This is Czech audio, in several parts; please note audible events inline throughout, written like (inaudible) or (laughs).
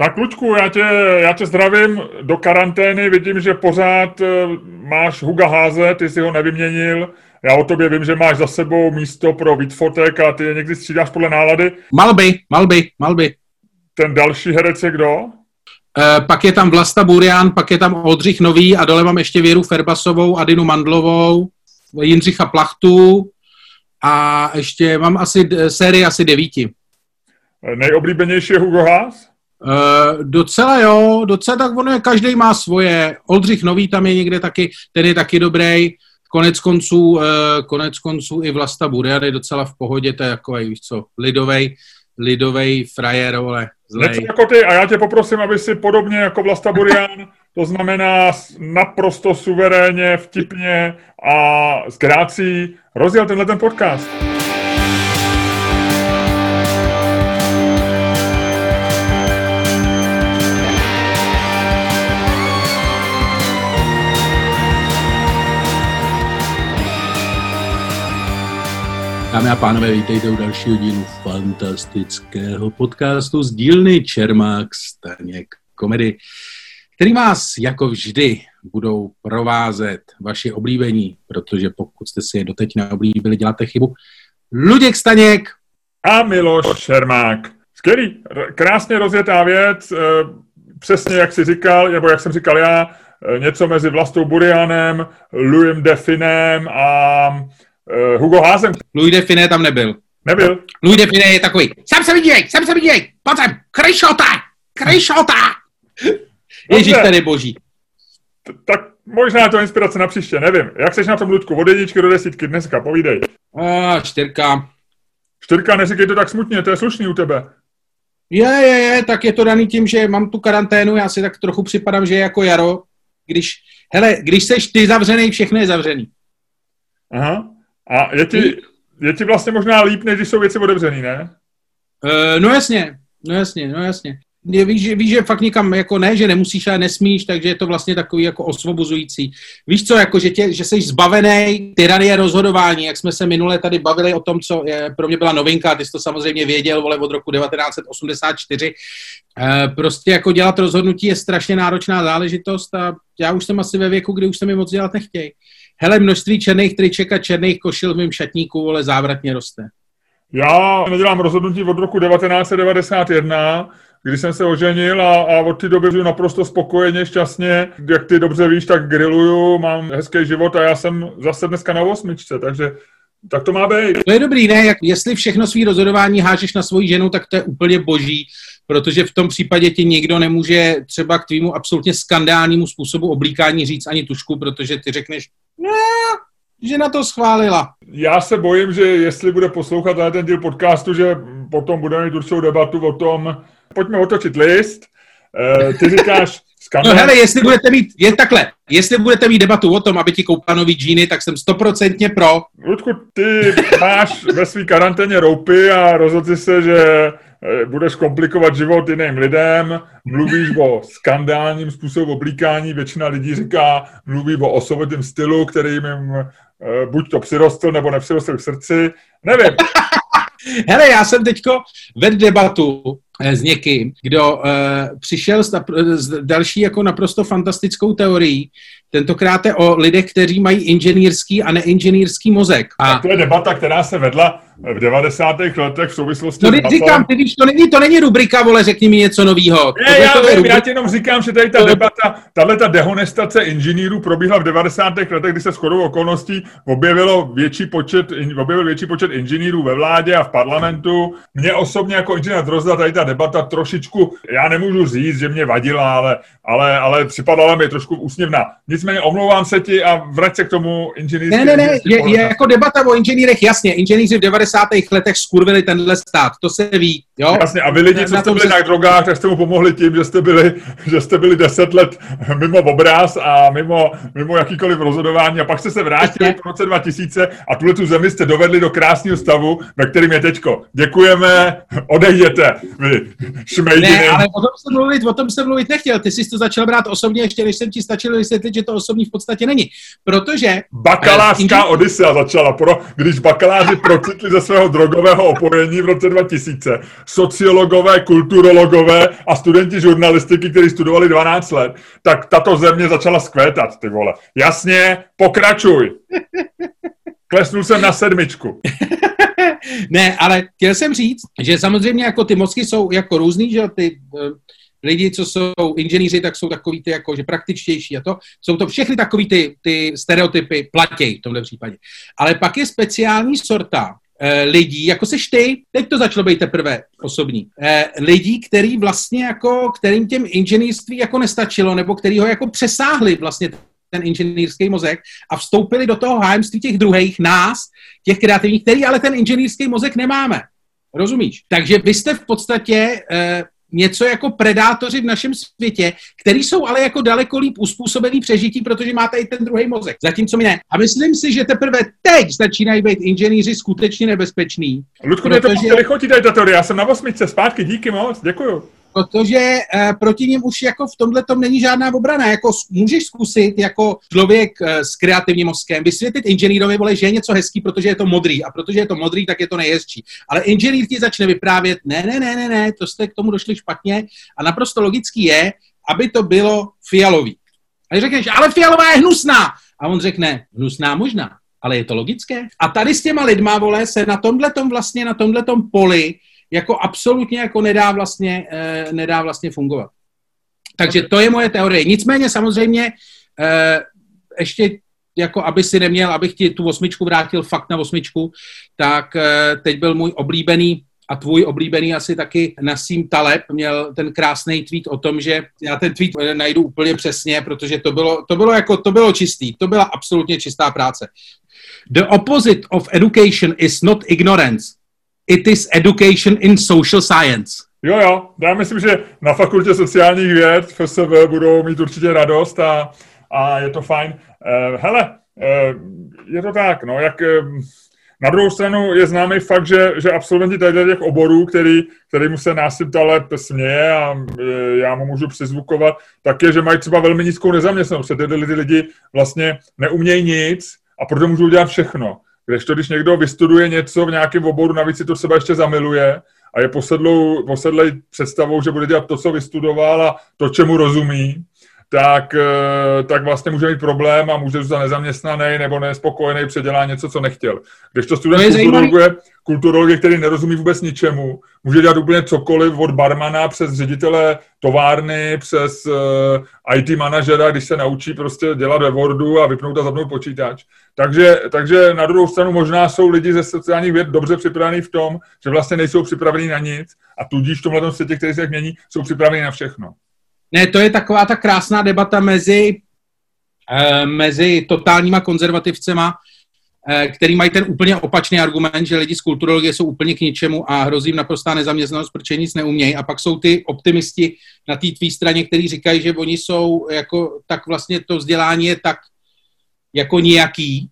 Tak, Lučku, já tě, já tě zdravím do karantény, vidím, že pořád eh, máš Huga Háze, ty si ho nevyměnil. Já o tobě vím, že máš za sebou místo pro Vitfotek a ty je někdy střídáš podle nálady. Malby, Malby, Malby. Ten další herec je kdo? E, pak je tam Vlasta Burian, pak je tam Oldřich Nový a dole mám ještě Věru Ferbasovou, Adinu Mandlovou, Jindřicha Plachtu a ještě mám asi sérii asi devíti. Nejoblíbenější je Hugo Haas? Uh, docela jo, docela tak ono je, každý má svoje. Oldřich Nový tam je někde taky, ten je taky dobrý. Konec konců, uh, konec konců i Vlasta Burian je docela v pohodě, to je jako, víš co, lidovej, lidovej frajer, ale zlej. Jako ty, a já tě poprosím, aby si podobně jako Vlasta Burian, (laughs) to znamená naprosto suverénně, vtipně a s grácí rozjel tenhle ten podcast. Dámy a pánové, vítejte u dalšího dílu fantastického podcastu z dílny Čermák Staněk komedy, který vás jako vždy budou provázet vaši oblíbení, protože pokud jste si je doteď neoblíbili, děláte chybu. Luděk Staněk a Miloš Čermák. Skvělý, krásně rozjetá věc, eh, přesně jak jsi říkal, nebo jak jsem říkal já, eh, něco mezi Vlastou Burianem, Louisem Definem a uh, Hugo Házem. Louis Define tam nebyl. Nebyl. Louis Define je takový, sem se vidíj, sem se vidíj, pojď sem, kryšota, kryšota. Ježíš tady boží. Tak možná to inspirace na příště, nevím. Jak seš na tom, Ludku? Od jedničky do desítky dneska, povídej. A, čtyřka. Čtyřka, neříkej to tak smutně, to je slušný u tebe. Je, je, je, tak je to daný tím, že mám tu karanténu, já si tak trochu připadám, že je jako jaro, když, hele, když seš ty zavřený, všechno je zavřený. Aha. A je ti, je ti vlastně možná líp, než když jsou věci otevřený, ne? Uh, no jasně, no jasně, no jasně. Víš, že, víš, že fakt nikam, jako ne, že nemusíš, ale nesmíš, takže je to vlastně takový jako osvobozující. Víš co, jako že, tě, že jsi zbavený tyranie rozhodování, jak jsme se minule tady bavili o tom, co je, pro mě byla novinka, ty jsi to samozřejmě věděl, vole, od roku 1984. E, prostě jako dělat rozhodnutí je strašně náročná záležitost a já už jsem asi ve věku, kdy už se mi moc dělat nechtějí. Hele, množství černých triček a černých košil v mém šatníku, ale závratně roste. Já nedělám rozhodnutí od roku 1991, kdy jsem se oženil a, a od té doby žiju naprosto spokojeně, šťastně. Jak ty dobře víš, tak grilluju, mám hezký život a já jsem zase dneska na osmičce, takže tak to má být. To je dobrý, ne? Jak, jestli všechno svý rozhodování hážeš na svoji ženu, tak to je úplně boží, protože v tom případě ti nikdo nemůže třeba k tvýmu absolutně skandálnímu způsobu oblíkání říct ani tušku, protože ty řekneš, ne, že na to schválila. Já se bojím, že jestli bude poslouchat ten díl podcastu, že potom budeme mít určitou debatu o tom, pojďme otočit list. E, ty říkáš, skandál... No hele, jestli budete mít, je takhle, jestli budete mít debatu o tom, aby ti koupila nový džíny, tak jsem stoprocentně pro. Ludku, ty máš ve své karanténě roupy a rozhodli se, že Eh, budeš komplikovat život jiným lidem, mluvíš o skandálním způsobu oblíkání, většina lidí říká, mluví o osobitém stylu, který jim eh, buď to přirostl, nebo nepřirostl k srdci, nevím. Hele, já jsem teďko ved debatu eh, s někým, kdo uh, přišel s, s další jako naprosto fantastickou teorií, tentokrát je o lidech, kteří mají inženýrský a neinženýrský mozek. A to je debata, která se vedla v 90. letech v souvislosti no, s říkám, ty víš, to není, to není rubrika, vole, řekni mi něco novýho. Ne, já, to vím, já ti jenom říkám, že tady ta debata, tahle ta dehonestace inženýrů probíhla v 90. letech, kdy se shodou okolností objevilo větší počet, objevil větší počet inženýrů ve vládě a v parlamentu. Mně osobně jako inženýr Drozda tady ta debata trošičku, já nemůžu říct, že mě vadila, ale, ale, ale připadala mi trošku úsměvná. Nicméně omlouvám se ti a vrať se k tomu inženýrství. Ne, ne, ne, je, je, jako debata o inženýrech, jasně, inženýři v 90 90. letech skurvili tenhle stát, to se ví. Jo? Jasně, a vy lidi, co jste byli se... na drogách, tak jste mu pomohli tím, že jste byli, že jste byli deset let mimo obraz a mimo, mimo jakýkoliv rozhodování a pak jste se vrátili v roce 2000 a tuhle tu zemi jste dovedli do krásného stavu, ve kterým je teďko. Děkujeme, odejděte, vy šmejdiny. Ne, ale o tom jsem mluvit, o tom jsem mluvit nechtěl. Ty jsi to začal brát osobně, ještě než jsem ti stačil vysvětlit, že to osobní v podstatě není. Protože... Bakalářská Odisea začala, pro, když bakaláři procitli ze svého drogového opojení v roce 2000, sociologové, kulturologové a studenti žurnalistiky, kteří studovali 12 let, tak tato země začala skvétat, ty vole. Jasně, pokračuj. Klesnul jsem na sedmičku. (laughs) ne, ale chtěl jsem říct, že samozřejmě jako ty mozky jsou jako různý, že ty uh, lidi, co jsou inženýři, tak jsou takový ty jako, že praktičtější a to. Jsou to všechny takový ty, ty stereotypy platěj v tomhle případě. Ale pak je speciální sorta eh, lidí, jako seš ty, teď to začalo být teprve osobní, eh, lidí, který vlastně jako, kterým těm inženýrství jako nestačilo, nebo který ho jako přesáhli vlastně ten inženýrský mozek a vstoupili do toho hájemství těch druhých, nás, těch kreativních, který ale ten inženýrský mozek nemáme. Rozumíš? Takže vy jste v podstatě eh, něco jako predátoři v našem světě, který jsou ale jako daleko líp uspůsobený přežití, protože máte i ten druhý mozek. Zatímco mi ne. A myslím si, že teprve teď začínají být inženýři skutečně nebezpeční. Ludku, protože... to lichotí tady ta teorie. Já jsem na osmičce zpátky, díky moc, děkuju protože uh, proti něm už jako v tomhle tom není žádná obrana. Jako můžeš zkusit jako člověk uh, s kreativním mozkem vysvětlit inženýrovi, vole, že je něco hezký, protože je to modrý a protože je to modrý, tak je to nejhezčí. Ale inženýr ti začne vyprávět, ne, ne, ne, ne, ne, to jste k tomu došli špatně a naprosto logický je, aby to bylo fialový. A řekneš, ale fialová je hnusná. A on řekne, hnusná možná, ale je to logické. A tady s těma lidma, vole, se na tomhle vlastně, na tomhle poli jako absolutně jako nedá vlastně, eh, nedá vlastně fungovat. Takže to je moje teorie. Nicméně samozřejmě eh, ještě jako aby si neměl, abych ti tu osmičku vrátil fakt na osmičku, tak eh, teď byl můj oblíbený a tvůj oblíbený asi taky Nasím Taleb měl ten krásný tweet o tom, že já ten tweet najdu úplně přesně, protože to bylo, to bylo jako, to bylo čistý, to byla absolutně čistá práce. The opposite of education is not ignorance, it is education in social science. Jo, jo, já myslím, že na fakultě sociálních věd FSV budou mít určitě radost a, a je to fajn. Uh, hele, uh, je to tak, no, jak uh, na druhou stranu je známý fakt, že, že absolventi tady těch oborů, který, který mu se násyp ale směje a já mu můžu přizvukovat, tak je, že mají třeba velmi nízkou nezaměstnanost. Ty lidi, lidi vlastně neumějí nic a proto můžou dělat všechno. Když to, když někdo vystuduje něco v nějakém oboru, navíc si to seba ještě zamiluje a je posedlou, posedlej představou, že bude dělat to, co vystudoval a to, čemu rozumí, tak, eh, tak vlastně může mít problém a může zůstat nezaměstnaný nebo nespokojený, předělá něco, co nechtěl. Když to student kulturologuje, kulturologie, který nerozumí vůbec ničemu, může dělat úplně cokoliv od barmana přes ředitele továrny, přes uh, eh, IT manažera, když se naučí prostě dělat ve Wordu a vypnout a zapnout počítač. Takže, takže na druhou stranu možná jsou lidi ze sociálních věd dobře připravení v tom, že vlastně nejsou připravení na nic a tudíž v tomhle světě, který se mění, jsou připraveni na všechno. Ne, to je taková ta krásná debata mezi, uh, mezi totálníma konzervativcema, uh, který mají ten úplně opačný argument, že lidi z kulturologie jsou úplně k ničemu a hrozí jim naprostá nezaměstnanost, protože nic neumějí. A pak jsou ty optimisti na té tvý straně, kteří říkají, že oni jsou jako, tak vlastně to vzdělání je tak jako nějaký,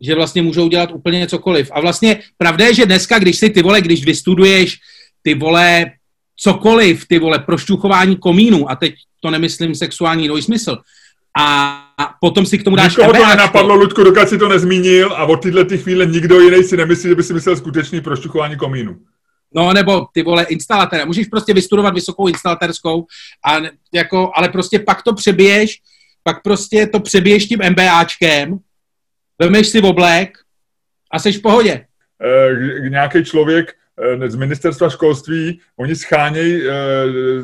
že vlastně můžou dělat úplně cokoliv. A vlastně pravda je, že dneska, když si ty vole, když vystuduješ ty vole cokoliv, ty vole, prošťuchování komínu, a teď to nemyslím sexuální dojsmysl, a potom si k tomu dáš Nikoho to nenapadlo, Ludku, dokud si to nezmínil a od téhle ty chvíle nikdo jiný si nemyslí, že by si myslel skutečný prošťuchování komínu. No nebo ty vole instalatéra. Můžeš prostě vystudovat vysokou instalatérskou, a jako, ale prostě pak to přebiješ, pak prostě to přebiješ tím MBAčkem, vemeš si oblek a seš v pohodě. E, nějaký člověk Eh, z ministerstva školství, oni schánějí uh,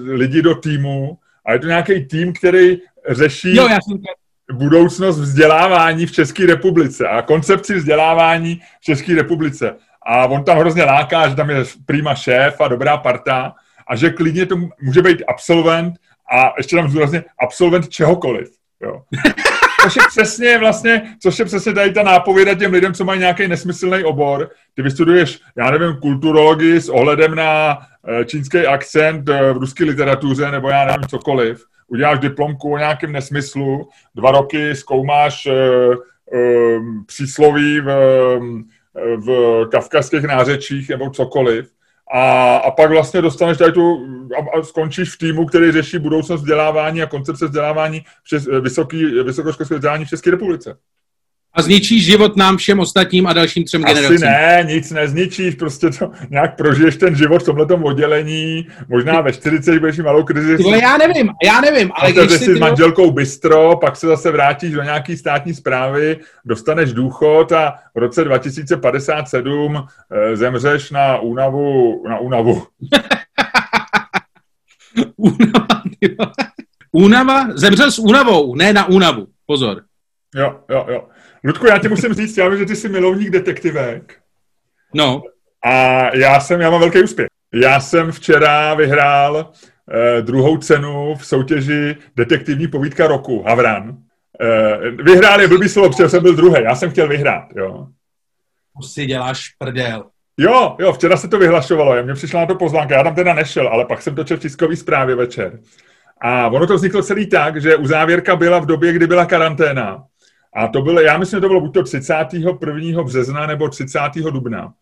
lidi do týmu a je to nějaký tým, který řeší jo, já jsem... budoucnost vzdělávání v České republice a koncepci vzdělávání v České republice. A on tam hrozně láká, že tam je prýma šéf a dobrá parta a že klidně to může být absolvent a ještě tam zdůrazně absolvent čehokoliv. Jo. (laughs) což je přesně vlastně, což je přesně tady ta nápověda těm lidem, co mají nějaký nesmyslný obor. Ty vystuduješ, já nevím, kulturologii s ohledem na eh, čínský akcent eh, v ruské literatuře, nebo já nevím, cokoliv. Uděláš diplomku o nějakém nesmyslu, dva roky zkoumáš um, přísloví v, v kavkazských nářečích nebo cokoliv a, a pak vlastně dostaneš tady tu, a, a skončíš v týmu, který řeší budoucnost vzdělávání a koncepce vzdělávání přes vysoký, vysokoškolské vzdělání v České republice. A zničíš život nám všem ostatním a dalším třem Asi generacím. ne, nic nezničíš, prostě to (laughs) nějak prožiješ ten život v tomhletom oddělení, možná ve 40 budeš mít malou krizi, Ty vole, já nevím, já nevím, ale když Otevřeš si si ty s manželkou bistro, pak se zase vrátíš do nějaký státní zprávy, dostaneš důchod a v roce 2057 eh, zemřeš na únavu, na únavu. (laughs) Únava. Únava? Zemřel s únavou, ne na únavu. Pozor. Jo, jo, jo. Ludku, já ti musím říct, já vím, že ty jsi milovník detektivek. No, A já jsem, já mám velký úspěch. Já jsem včera vyhrál eh, druhou cenu v soutěži Detektivní povídka roku, Havran. Eh, vyhrál je blbý slovo, protože jsem byl druhý. Já jsem chtěl vyhrát, jo. to si děláš prdel. Jo, jo, včera se to vyhlašovalo, mně přišla na to pozvánka, já tam teda nešel, ale pak jsem to četl v tiskové zprávě večer. A ono to vzniklo celý tak, že uzávěrka byla v době, kdy byla karanténa. A to bylo, já myslím, že to bylo buď to 31. března nebo 30. dubna.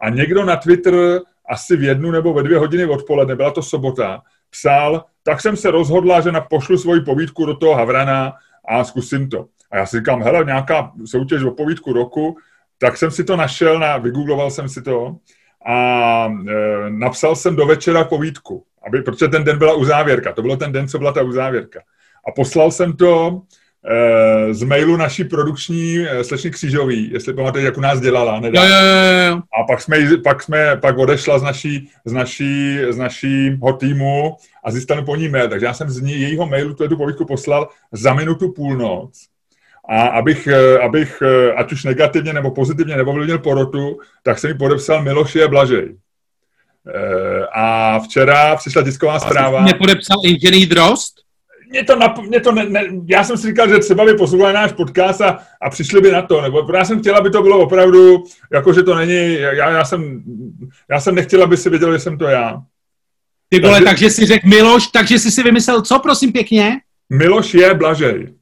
A někdo na Twitter asi v jednu nebo ve dvě hodiny odpoledne, byla to sobota, psal, tak jsem se rozhodla, že na pošlu svoji povídku do toho Havrana a zkusím to. A já si říkám, hele, nějaká soutěž o povídku roku, tak jsem si to našel, na, vygoogloval jsem si to a e, napsal jsem do večera povídku, aby, protože ten den byla uzávěrka, to bylo ten den, co byla ta uzávěrka. A poslal jsem to z mailu naší produkční e, slečny Křížový, jestli pamatuješ, jak u nás dělala. Jo, Nedá. jo, jo, jo. A pak jsme, pak jsme, pak odešla z naší, z naší, z našího týmu a zjistil po ní mail. Takže já jsem z ní, jejího mailu tu, povídku poslal za minutu půlnoc. A abych, eh, abych eh, ať už negativně nebo pozitivně neovlivnil porotu, tak jsem mi podepsal Miloš je Blažej. Eh, A včera přišla tisková zpráva. Mě podepsal inženýr Drost? Mě to, nap, mě to ne, ne, já jsem si říkal, že třeba by poslouchali náš podcast a, a přišli by na to, nebo já jsem chtěl, aby to bylo opravdu, jako že to není, já, já, jsem, já jsem nechtěl, aby si věděl, že jsem to já. Ty vole, Takže- takže si řekl Miloš, takže jsi si vymyslel co, prosím pěkně? Miloš je Blažej.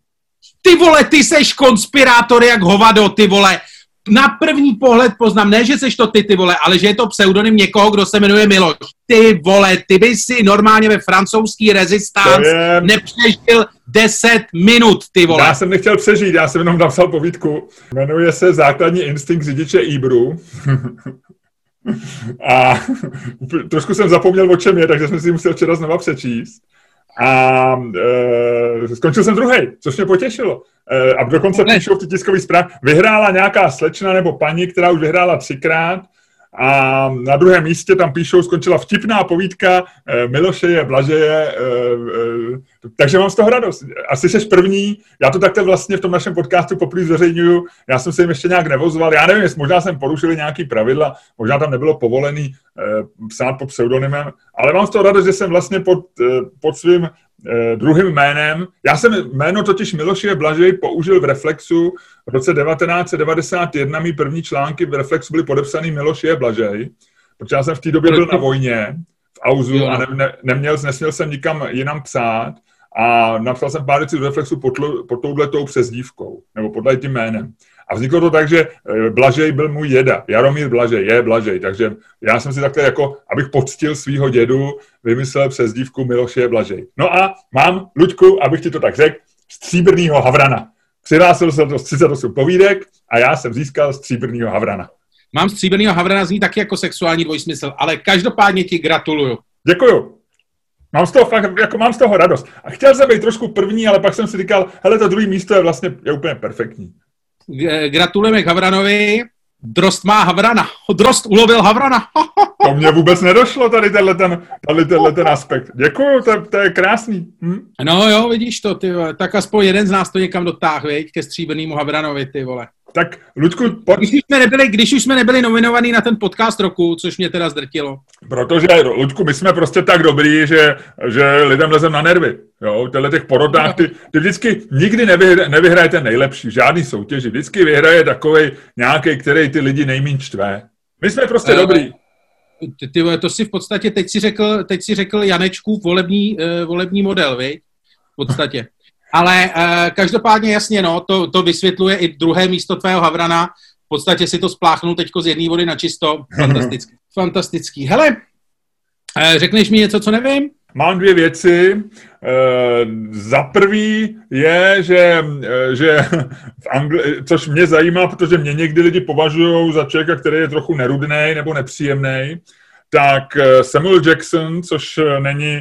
Ty vole, ty seš konspirátor jak hovado, ty vole. Na první pohled poznám, ne, že seš to ty, ty vole, ale že je to pseudonym někoho, kdo se jmenuje Miloš. Ty vole, ty by si normálně ve francouzský To rezistance je, nepřežil 10 minut, ty vole. já jsem nechtěl přežít, já jsem jenom napsal povídku. Jmenuje se Základní instinkt řidiče Ibru. (laughs) a (laughs) trošku jsem zapomněl, o čem je, takže jsem si musel včera znova přečíst. A e, skončil jsem druhý, což mě potěšilo. E, a dokonce Ne. píšou v té tiskové zprávě, vyhrála nějaká slečna nebo paní, která už vyhrála třikrát a na druhém místě tam píšou, skončila vtipná povídka e, Miloše je Blažeje, e, e, takže mám z toho radost. Asi jsi první, já to takhle vlastně v tom našem podcastu poprvé zveřejňuju, já jsem se jim ještě nějak nevozval, já nevím, jestli možná jsem porušili nějaký pravidla, možná tam nebylo povolený psát pod pseudonymem, ale mám z toho radost, že jsem vlastně pod, pod svým druhým jménem, já jsem jméno totiž Miloše Blažej použil v Reflexu v roce 1991, mý první články v Reflexu byly podepsaný Miloš je Blažej, protože já jsem v té době byl na vojně v Auzu Jo, no. a ne, ne, neměl, nesměl jsem nikam jinam psát a napsal jsem pár věcí do Reflexu pod, pod touhletou přezdívkou, nebo podle tím jménem. A vzniklo to tak, že eh, Blažej byl můj jeda, Jaromír Blažej, je Blažej, takže já jsem si takhle jako, abych poctil svého dědu, vymyslel přezdívku Miloše Blažej. No a mám, Luďku, abych ti to tak řekl, stříbrnýho Havrana. Přihlásil se do 38 povídek a já jsem získal stříbrnýho Havrana. Mám stříbrnýho Havrana zní taky jako sexuální dvojsmysl, ale každopádně ti gratuluju. Děkuju. Mám z toho fakt, jako mám z toho radost. A chtěl jsem být trošku první, ale pak jsem si říkal, hele, to druhé místo je vlastně je úplně perfektní. Gratulujeme Havranovi. Drost má Havrana. Drost ulovil Havrana. (laughs) To mě vůbec nedošlo, tady tenhle ten, tady tenhle ten aspekt. Děkuju, to, to je krásný. Hm? No jo, vidíš to, ty vole. Tak aspoň jeden z nás to někam dotáhl, viď, ke stříbrnému Havranovi, ty vole. Tak, Luďku, pojď, Když už, jsme nebyli, když už jsme nebyli nominovaní na ten podcast roku, což mě teda zdrtilo. protože, Luďku, my jsme prostě tak dobrý, že, že lidem lezem na nervy. Jo, v těchto těch porotách, ty, ty vždycky nikdy nevyhraje, nevyhraje ten nejlepší, žádný soutěži. Vždycky vyhraje takový nějaký, který ty lidi nejméně štve. My jsme prostě Eh, dobrý. Ty, ty to si v podstatě, teď si řekl, teď si řekl Janečkův volební, uh, volební model, viď? V podstatě. Ale uh, každopádně jasně, no, to, to vysvětluje i druhé místo tvého Havrana. V podstatě si to spláchnul teďko z jedné vody na čisto. (laughs) Fantastický. Fantastický. Hele, uh, řekneš mi něco, co nevím? Mám dvě věci. za prvý je, že, že v Angli- což mě zajímá, protože mě někdy lidi považují za člověka, který je trochu nerudný nebo nepříjemný, tak Samuel Jackson, což není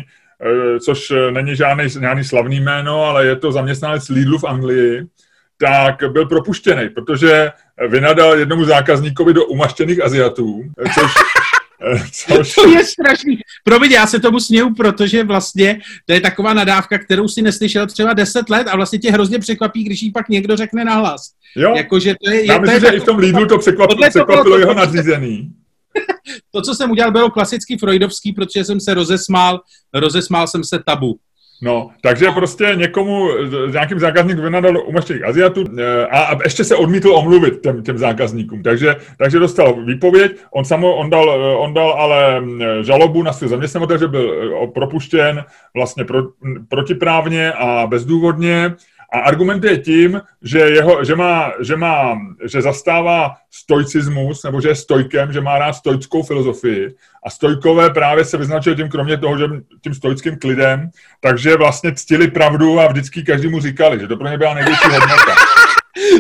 což není žádný, žádný slavný jméno, ale je to zaměstnanec Lidlu v Anglii, tak byl propuštěný, protože vynadal jednomu zákazníkovi do umaštěných Aziatů, což Což... To je strašný. Promiň, já se tomu směju, protože vlastně to je taková nadávka, kterou si neslyšel třeba 10 let a vlastně tě hrozně překvapí, když ji pak někdo řekne nahlas. Jo, jako, že to je, já myslím, že i v tom Lidlu to překvapilo, překvapilo jeho nadřízený. (laughs) To, co jsem udělal, bylo klasicky freudovský, protože jsem se rozesmál, rozesmál jsem se tabu. No, takže prostě někomu, nějakým zákazníkům vynadal umaštěných Aziatů eh, a, a ještě se odmítl omluvit těm, těm zákazníkům. Takže, takže dostal výpověď, on, samo, on, dal, eh, on dal ale mm, žalobu na svého zaměstnavatele, že byl eh, propuštěn vlastně pro, protiprávně a bezdůvodně a argumentuje tím, že, jeho, že, má, že, má, že zastává stoicismus, nebo že je stojkem, že má rád stoickou filozofii. A stojkové právě se vyznačuje tím, kromě toho, že tím stoickým klidem, takže vlastně ctili pravdu a vždycky každému říkali, že to pro ně byla největší hodnota.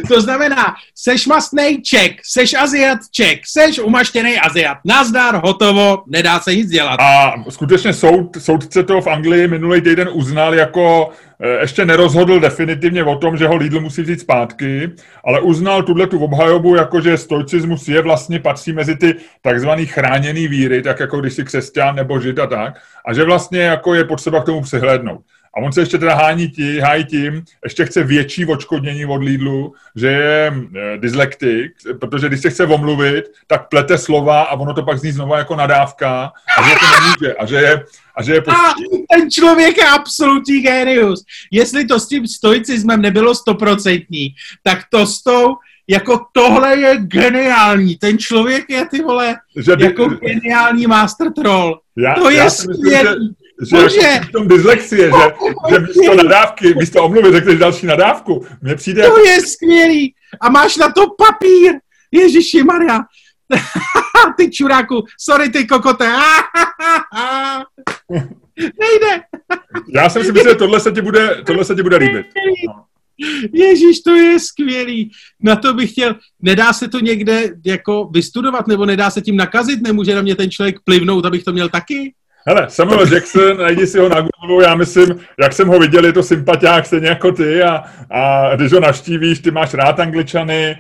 To znamená, seš mastný Ček, seš Aziat Ček, seš umaštěný Aziat. Nazdar, hotovo, nedá se nic dělat. A skutečně soud, soudce to v Anglii minulý týden uznal jako eh, ještě nerozhodl definitivně o tom, že ho Lidl musí vzít zpátky, ale uznal tuhle tu obhajobu, jako že stoicismus je vlastně patří mezi ty takzvaný chráněný víry, tak jako když si křesťan nebo žid a tak, a že vlastně jako je potřeba k tomu přihlédnout. A on se ještě teda hání tí, hájí tím, ještě chce větší očkodnění od Lidlu, že je e, dyslektik, protože když se chce omluvit, tak plete slova a ono to pak zní znova jako nadávka a že to nemůže a že je, a že je post... a ten člověk je absolutní genius. Jestli to s tím stoicismem nebylo stoprocentní, tak to s tou jako tohle je geniální. Ten člověk je, ty vole, že by... jako geniální master troll. Já, to je skvělý že Bože. jako v tom dyslexie, že, že místo nadávky, místo omluvy řekneš další nadávku. Mně přijde... To je skvělý. A máš na to papír. Ježiši Maria. (laughs) ty čuráku, sorry ty kokote. (laughs) Nejde. Já jsem si myslel, že tohle se ti bude, tohle se ti bude líbit. No. Ježíš, to je skvělý. Na to bych chtěl, nedá se to někde jako vystudovat, nebo nedá se tím nakazit, nemůže na mě ten člověk plivnout, abych to měl taky? Hele, Samuel Jackson, najdi si ho na Google, já myslím, jak jsem ho viděl, je to sympatiák stejně jako ty a, a když ho navštívíš, ty máš rád angličany, e,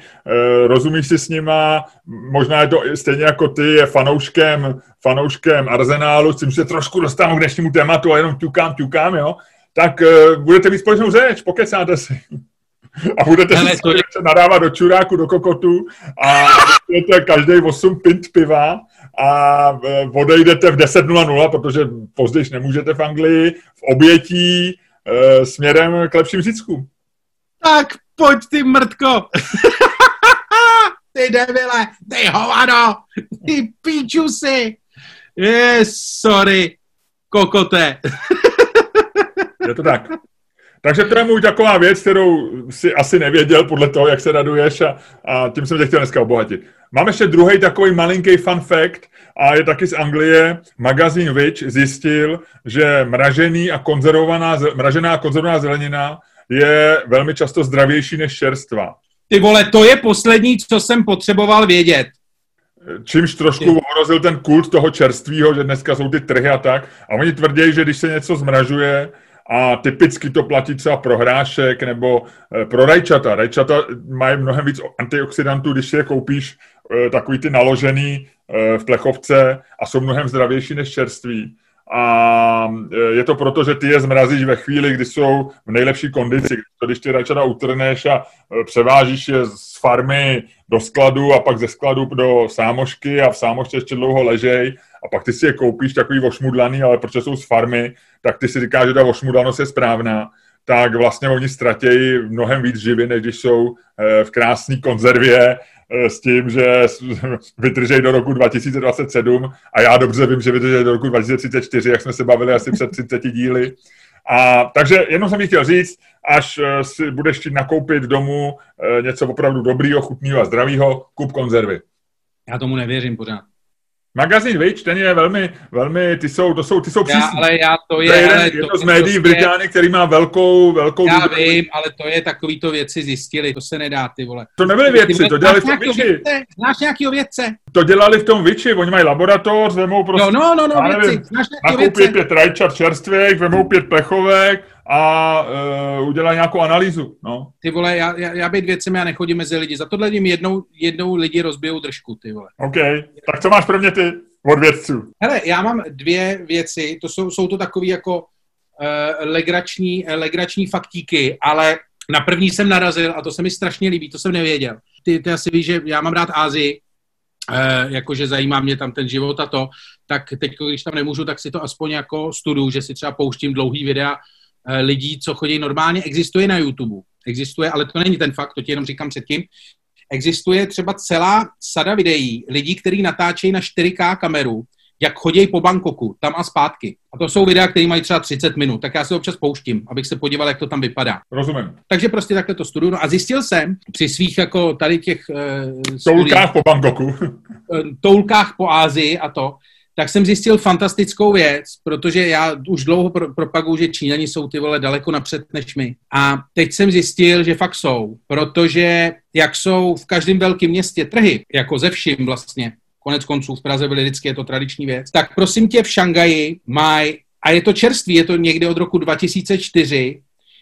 rozumíš si s nima, možná je to stejně jako ty, je fanouškem, fanouškem Arsenálu, s tím se trošku dostanu k dnešnímu tématu a jenom ťukám, ťukám, jo, tak e, budete mít společnou řeč, pokecáte si. A budete Hele, si to nadávat do čuráku, do kokotu a budete každý 8 pint piva a e, odejdete v 10.00, protože později nemůžete v Anglii, v obětí e, směrem k lepším ziskům. Tak pojď ty mrtko. ty debile, ty hovado, ty píčusy. Yes, sorry, kokote. Je to tak. Takže to je můj taková věc, kterou si asi nevěděl podle toho, jak se raduješ a, a tím jsem tě chtěl dneska obohatit. Mám ještě druhý takový malinký fun fact a je taky z Anglie. Magazín Witch zjistil, že mražený a konzervovaná, mražená a konzervovaná zelenina je velmi často zdravější než čerstva. Ty vole, to je poslední, co jsem potřeboval vědět. Čímž trošku ohrozil ten kult toho čerstvího, že dneska jsou ty trhy a tak. A oni tvrdí, že když se něco zmražuje, a typicky to platí třeba pro hrášek nebo eh, pro rajčata. Rajčata mají mnohem víc antioxidantů, když je koupíš eh, takový ty naložený eh, v plechovce a jsou mnohem zdravější než čerství. A je to proto, že ty je zmrazíš ve chvíli, kdy jsou v nejlepší kondici. Když ty rajčata utrneš a převážíš je z farmy do skladu a pak ze skladu do sámošky a v sámošce ještě dlouho ležej a pak ty si je koupíš takový ošmudlaný, ale protože jsou z farmy, tak ty si říkáš, že ta ošmudlanost je správná, tak vlastně oni ztratějí mnohem víc živin, než když jsou eh, v krásné konzervě eh, s tím, že (laughs) vydržejí do roku 2027 a já dobře vím, že vydržejí do roku 2034, jak jsme se bavili asi před 30 díly. A, takže jenom jsem chtěl říct, až eh, si budeš chtít nakoupit domů něco opravdu dobrýho, chutného a zdravého, kup konzervy. Já tomu nevěřím pořád. Magazín Witch, ten je velmi, velmi, ty jsou, to jsou, ty jsou přísní. Já, ale já to je, To je jeden, ale jedno to z je médií v prostě- Británii, který má velkou, velkou... Já důvěru. vím, ale to je takovýto věci zjistili, to se nedá, ty vole. To nebyly věci, to dělali v tom vědce? Znáš nějakýho vědce? To dělali v tom Witchi, oni mají laboratoř, vemou prostě... No, no, no, nevím, věci. Znáš nějakýho Nakoupí vědce? pět rajčat čerstvých, vemou pět plechovek a uh, udělají nějakou analýzu. No. Ty vole, já, já, já být věcem, já nechodím mezi lidi. Za tohle jim jednou, jednou lidi rozbijou držku, ty vole. OK, tak co máš pro mě ty od vědců? Hele, já mám dvě věci, to jsou, jsou to takový jako uh, legrační, uh, legrační faktíky, ale na první jsem narazil a to se mi strašně líbí, to jsem nevěděl. Ty, ty asi víš, že já mám rád Ázii, uh, jakože zajímá mě tam ten život a to, tak teď, když tam nemůžu, tak si to aspoň jako studuju, že si třeba pouštím dlouhý videa lidí, co chodí normálně, existuje na YouTube. Existuje, ale to není ten fakt, to ti jenom říkám předtím. Existuje třeba celá sada videí lidí, kteří natáčejí na 4K kameru, jak chodí po Bangkoku, tam a zpátky. A to jsou videa, které mají třeba 30 minut, tak já si občas pouštím, abych se podíval, jak to tam vypadá. Rozumím. Takže prostě takhle to studuju. No a zjistil jsem při svých jako tady těch uh, Toulkách po Bangkoku. toulkách po Ázii a to, tak jsem zjistil fantastickou věc, protože já už dlouho pro, propaguju, že Číňani jsou ty vole daleko napřed než my. A teď jsem zjistil, že fakt jsou, protože jak jsou v každém velkém městě trhy, jako ze vším vlastně, konec konců v Praze byly vždycky, je to tradiční věc, tak prosím tě v Šangaji mají, a je to čerstvý, je to někde od roku 2004,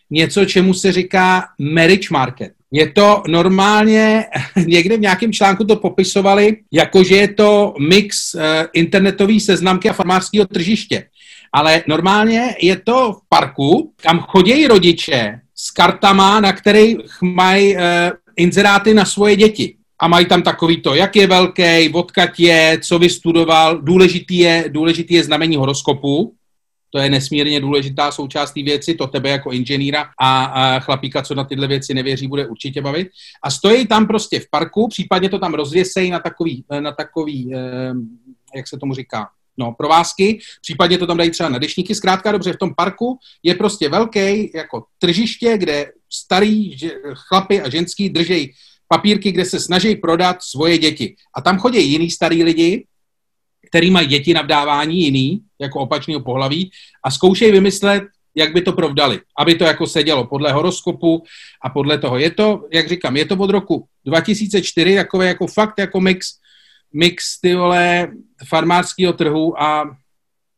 něco, čemu se říká marriage market. Je to normálně, (laughs) někde v nějakém článku to popisovali, jakože je to mix uh, internetový seznamky a farmářského tržiště. Ale normálně je to v parku, kam chodí rodiče s kartama, na kterých mají uh, inzeráty na svoje děti. A mají tam takový to, jak je velký, odkud je, co vystudoval. Důležitý je, důležitý je znamení horoskopu, to je nesmírně důležitá součást té věci, to tebe jako inženýra a, a chlapíka, co na tyhle věci nevěří, bude určitě bavit. A stojí tam prostě v parku, případně to tam rozvěsejí na takový, na takový eh, jak se tomu říká, no, provázky, případně to tam dají třeba na dešníky. Zkrátka dobře, v tom parku je prostě velký jako tržiště, kde starý chlapy a ženský držejí papírky, kde se snaží prodat svoje děti. A tam chodí jiný starý lidi, který mají děti na vdávání jiný, jako opačného pohlaví, a zkoušejí vymyslet, jak by to provdali, aby to jako sedělo podle horoskopu a podle toho. Je to, jak říkám, je to od roku 2004, takové jako fakt jako mix, mix ty vole farmářského trhu a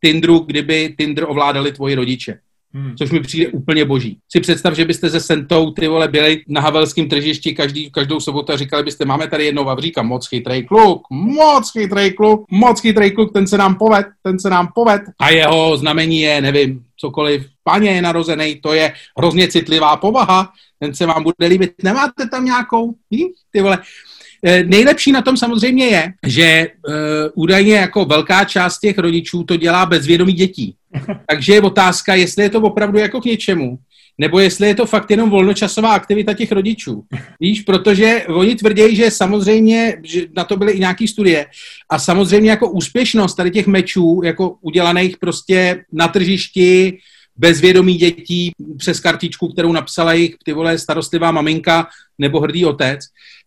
Tinderu, kdyby Tinder ovládali tvoji rodiče. Hmm. Což mi přijde úplně boží. Si představ, že byste se Sentou ty vole byli na havelském tržišti každý, každou sobotu a říkali byste, máme tady jednoho Vavříka, moc chytrý kluk, moc chytrý kluk, moc chytrý kluk, ten se nám poved, ten se nám poved. A jeho znamení je, nevím, cokoliv, paně je narozený, to je hrozně citlivá povaha, ten se vám bude líbit. Nemáte tam nějakou? Hm? Ty vole. E, nejlepší na tom samozřejmě je, že e, údajně jako velká část těch rodičů to dělá bez vědomí dětí. (laughs) Takže je otázka, jestli je to opravdu jako k něčemu, nebo jestli je to fakt jenom volnočasová aktivita těch rodičů. Víš, protože oni tvrdí, že samozřejmě, že na to byly i nějaké studie, a samozřejmě jako úspěšnost tady těch mečů, jako udělaných prostě na tržišti, bezvědomí dětí přes kartičku, kterou napsala jejich ty vole starostlivá maminka nebo hrdý otec,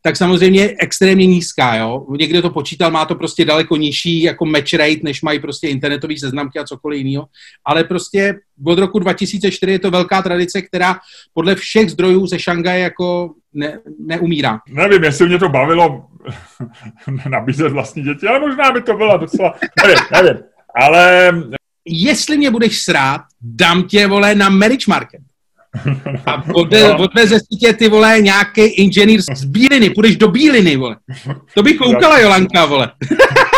tak samozřejmě je extrémně nízká, jo. Někde to počítal, má to prostě daleko nižší jako match rate, než mají prostě internetové seznamky a cokoliv jiného. Ale prostě od roku 2004 je to velká tradice, která podle všech zdrojů ze Šangaje jako ne, neumírá. Nevím, jestli mě to bavilo (laughs) nabízet vlastní děti, ale možná by to byla docela, (laughs) nevím, nevím. Ale jestli mě budeš srát, dám tě, vole, na marriage market. A odve, (laughs) no. odveze si tě, ty vole, nějaký inženýr z Bíliny, půjdeš do Bíliny, vole. To by koukala Jolanka, vole. (laughs)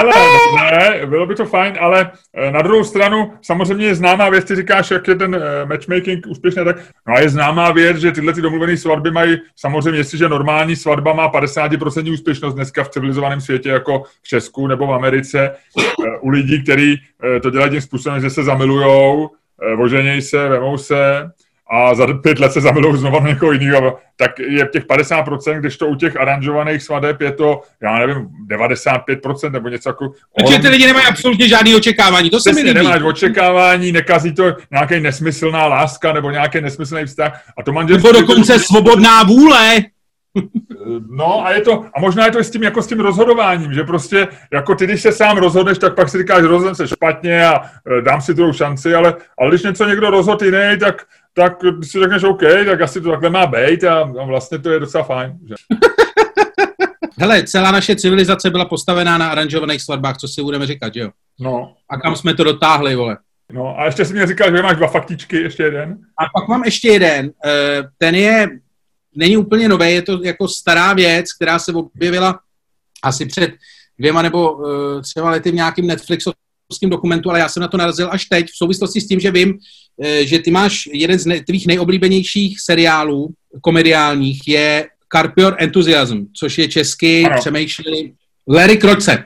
Ale ne, bylo by to fajn, ale eh, na druhou stranu samozřejmě je známá věc, ty říkáš, jak je ten eh, matchmaking úspěšný, tak. No a je známá věc, že tyhle ty domluvené svatby mají, samozřejmě jestliže normální svatba má 50% úspěšnost dneska v civilizovaném světě, jako v Česku nebo v Americe, eh, u lidí, kteří to dělají tím způsobem, že se zamilujou, oženějí se, vemou se, a za pět let se zamilou znovu na někoho jiného, tak je těch 50%, když to u těch aranžovaných svadeb je to, já nevím, 95% nebo něco jako... Takže ty lidi nemají absolutně žádný očekávání, to se mi líbí. nemáš očekávání, nekazí to nějaký nesmyslná láska nebo nějaký nesmyslný vztah. A to manželství... Nebo dokonce svobodná vůle. (laughs) No a je to, a možná je to s tím, jako s tím rozhodováním, že prostě, jako ty, když se sám rozhodneš, tak pak si říkáš, rozhodne se špatně a e, dám si druhou šanci, ale, ale když něco někdo rozhodl jiný, tak, tak si řekneš OK, tak asi to takhle má být a, a vlastně to je docela fajn. Že? (laughs) Hele, celá naše civilizace byla postavená na aranžovaných svatbách, co si budeme říkat, že jo? No. A kam jsme to dotáhli, vole? No a ještě si mě říkal, že máš dva faktičky, ještě jeden. A pak mám ještě jeden. Eh, ten je, není úplně nový, je to jako stará věc, která se objevila asi před dvěma nebo eh, třeba lety v nějakým Netflixovském dokumentu, ale já jsem na to narazil až teď v souvislosti s tím, že vím, eh, že ty máš jeden z tvých nejoblíbenějších seriálů komediálních je Carpior Enthusiasm, což je český ano. přemýšlí Larry Kroce.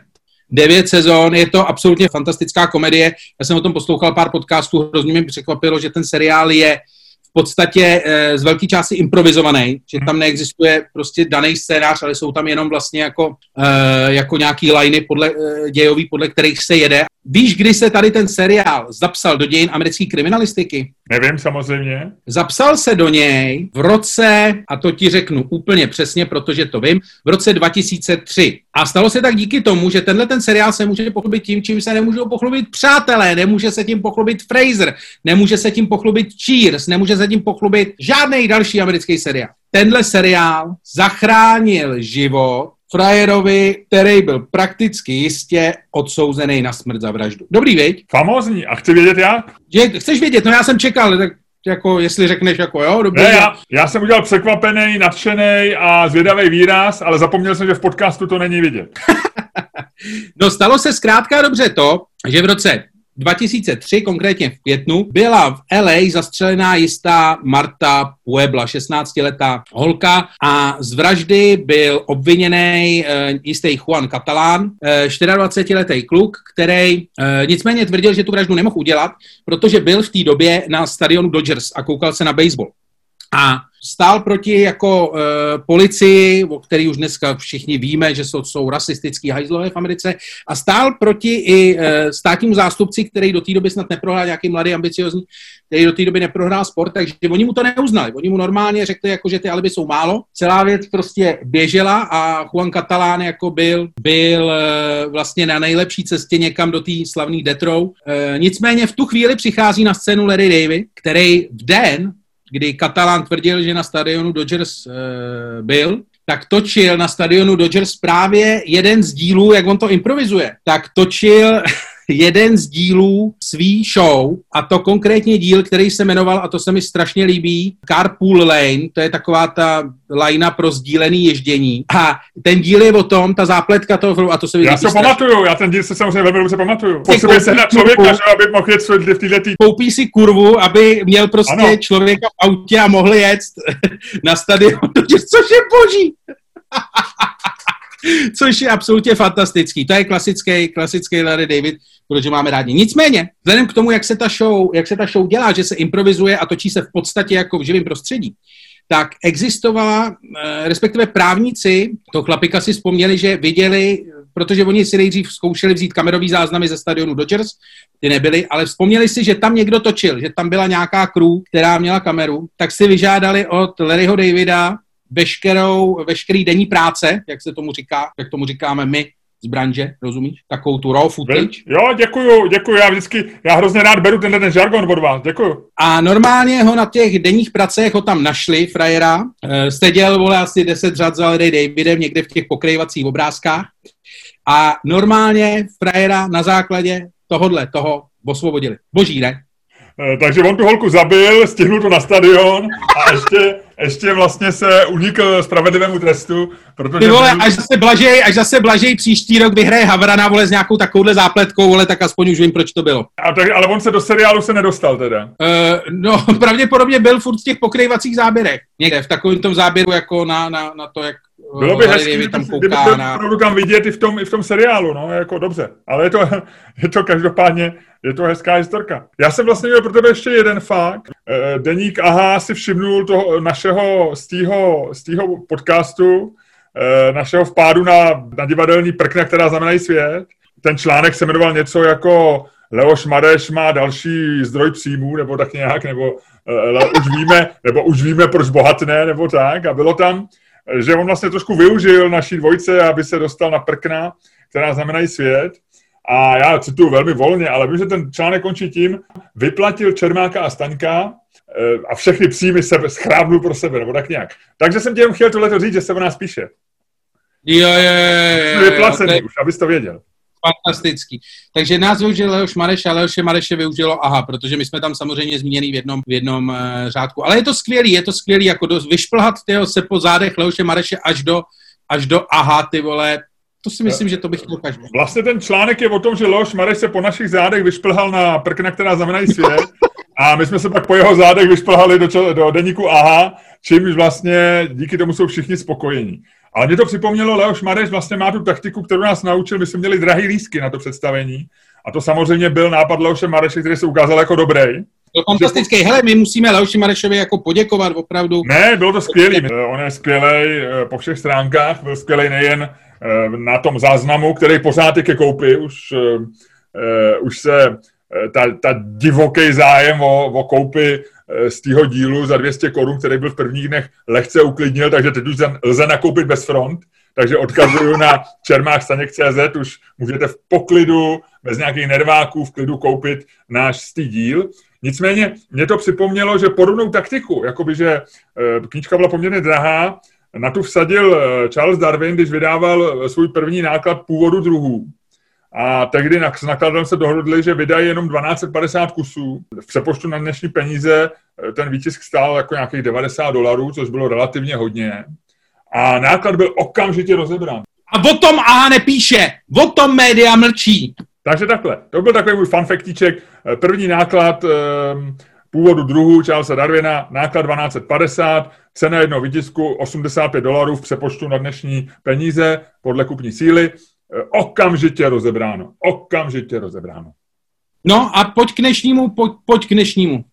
Devět sezon, je to absolutně fantastická komedie. Já jsem o tom poslouchal pár podcastů, hrozně mě překvapilo, že ten seriál je v podstatě e, z velké části improvizovaný, že tam neexistuje prostě daný scénář, ale jsou tam jenom vlastně jako, e, jako nějaký liny podle, e, dějový, podle kterých se jede. Víš, kdy se tady ten seriál zapsal do dějin americké kriminalistiky? Nevím, samozřejmě. Zapsal se do něj v roce, a to ti řeknu úplně přesně, protože to vím, v roce 2003. A stalo se tak díky tomu, že tenhle ten seriál se může pochlubit tím, čím se nemůžou pochlubit přátelé, nemůže se tím pochlubit Fraser, nemůže se tím pochlubit Cheers, nemůže se tím pochlubit žádný další americký seriál. Tenhle seriál zachránil život frajerovi, který byl prakticky jistě odsouzený na smrt za vraždu. Dobrý, viď? Famózní. A chci vědět jak? Že, chceš vědět? No já jsem čekal, tak jako jestli řekneš jako jo, dobrý. Ne, já, já jsem udělal překvapený, nadšený a zvědavý výraz, ale zapomněl jsem, že v podcastu to není vidět. (laughs) no stalo se zkrátka dobře to, že v roce 2003, konkrétně v květnu, byla v LA zastřelená jistá Marta Puebla, 16-letá holka a z vraždy byl obviněný e, jistý Juan Catalán, e, 24-letý kluk, který e, nicméně tvrdil, že tu vraždu nemohl udělat, protože byl v té době na stadionu Dodgers a koukal se na baseball. A stál proti jako e, policii, o který už dneska všichni víme, že jsou, jsou rasistický hajzlové v Americe, a stál proti i e, státnímu zástupci, který do té doby snad neprohrál, nějaký mladý, ambiciozní, který do té doby neprohrál sport, takže oni mu to neuznali. Oni mu normálně řekli, jako, že ty alibi jsou málo. Celá věc prostě běžela a Juan Catalán jako byl, byl e, vlastně na nejlepší cestě někam do té slavné Detrou. E, nicméně v tu chvíli přichází na scénu Larry David, který v den kdy Katalán tvrdil, že na stadionu Dodgers e, byl, tak točil na stadionu Dodgers právě jeden z dílů, jak on to improvizuje, tak točil (laughs) jeden z dílů svý show, a to konkrétně díl, který se jmenoval, a to se mi strašně líbí, Carpool Lane, to je taková ta lajna pro sdílený ježdění. A ten díl je o tom, ta zápletka toho, a to se Já si pamatuju, já ten díl se samozřejmě velmi dobře pamatuju. Potřebuje se na člověka, že aby mohl jet v této tý... Koupí si kurvu, aby měl prostě ano. člověka v autě a mohl jet (laughs) na stadion, (laughs) což je boží. (laughs) Což je absolutně fantastický. To je klasický, klasický Larry David, protože máme rádi. Nicméně, vzhledem k tomu, jak se, ta show, jak se ta show dělá, že se improvizuje a točí se v podstatě jako v živém prostředí, tak existovala, eh, respektive právníci, to chlapika si vzpomněli, že viděli, protože oni si nejdřív zkoušeli vzít kamerový záznamy ze stadionu Dodgers, ty nebyly, ale vzpomněli si, že tam někdo točil, že tam byla nějaká crew, která měla kameru, tak si vyžádali od Larryho Davida veškerou, veškerý denní práce, jak se tomu říká, jak tomu říkáme my z branže, rozumíš? Takovou tu raw footage. Jo, děkuju, děkuju, já vždycky, já hrozně rád beru tenhle ten žargon od vás, děkuju. A normálně ho na těch denních pracech ho tam našli, frajera, e, seděl, vole, asi 10 řad za Lady Davidem někde v těch pokrývacích obrázkách a normálně frajera na základě tohodle, toho osvobodili. Boží, ne? Eh, takže on tu holku zabil, stihnul to na stadion a ještě, ještě vlastně se unikl spravedlivému trestu, protože... Ty vole, až zase Blažej, až zase Blažej příští rok vyhraje Havrana, vole, s nějakou takovouhle zápletkou, vole, tak aspoň už vím, proč to bylo. A tak, ale on se do seriálu se nedostal teda. Uh, no, (laughs) pravděpodobně byl furt v těch pokrývacích záběrech. Někde, v takovém tom záběru, jako na, na, na to, jak bylo by hezký, kdyby tam, kdyby to opravdu tam vidět i v tom, i v tom seriálu, no, jako dobře. Ale je to, (laughs) je to každopádně, je to hezká historka. Já jsem vlastně měl pro tebe ještě jeden fakt. Eh, deník Aha si všimnul toho našeho z týho podcastu, eh, našeho vpádu na, na divadelní prkna, která znamenají svět. Ten článek se jmenoval něco jako Leoš Mareš má další zdroj příjmů, nebo tak nějak, nebo uh, už víme, nebo už víme, proč bohatné, nebo tak. A bylo tam, že on vlastně trošku využil naší dvojce, aby se dostal na prkna, která znamenají svět. A já cituju velmi volně, ale vím, že ten článek končí tím, vyplatil Čermáka a Staňka eh, a všechny příjmy sebe schrábnul pro sebe, nebo tak nějak. Takže jsem tě jen chtěl tohleto říct, že se o nás píše. Jo, jo, jo. jo, vyplacený jo, už, abys to věděl. Fantastický. Takže nás využil Leoš Mareš a Leoše Mareše využilo AHA, protože my jsme tam samozřejmě zmíněný v jednom, v jednom uh, řádku. Ale je to skvělý, je to skvělý, jako do, vyšplhat tyho se po zádech Leoše Mareše až do, až do AHA, ty vole, to si myslím, že to bych chtěl každý. Vlastně ten článek je o tom, že Leoš Mareš se po našich zádech vyšplhal na prkna, která znamenají svět. A my jsme se pak po jeho zádech vyšplhali do, do deníku AHA, čímž vlastně díky tomu jsou všichni spokojení. Ale mě to připomnělo, Leoš Mareš vlastně má tu taktiku, kterou nás naučil, my jsme měli drahý lístky na to představení. A to samozřejmě byl nápad Leoše Mareše, který se ukázal jako dobrý. To fantastický. Hele, my musíme Leoši Marešovi jako poděkovat opravdu. Ne, bylo to skvělý. On je skvělý eh, po všech stránkách. Byl skvělý nejen eh, na tom záznamu, který pořád je ke koupi. Už, uh, už se ta, ta divoký zájem o, o koupi z tého dílu za 200 korun, který byl v prvních dnech lehce uklidnil, takže teď už lze nakoupit bez front. Takže odkazuju na čermákstaněk.cz, už můžete v poklidu, bez nějakých nerváků, v klidu koupit náš stý díl. Nicméně mě to připomnělo, že podobnou taktiku, jakoby, že e, knížka byla poměrně drahá, na tu vsadil e, Charles Darwin, když vydával e, svůj první náklad původu druhů. A tehdy s nakladem se dohodli, že vydají jenom 1250 kusů. V přepoštu na dnešní peníze ten výtisk stál jako nějakých 90 dolarů, což bylo relativně hodně. A náklad byl okamžitě rozebrán. A o tom A nepíše, o tom média mlčí. Takže takhle, to byl takový můj fanfektíček. Eh, první náklad ehm, původu druhu Charlesa Darwina, náklad 1250, cena jednoho výtisku 85 dolarů v přepočtu na dnešní peníze podle kupní síly. Eh, okamžitě rozebráno. Okamžitě rozebráno. No a pojď k dnešnímu, pojď, pojď k dnešnímu.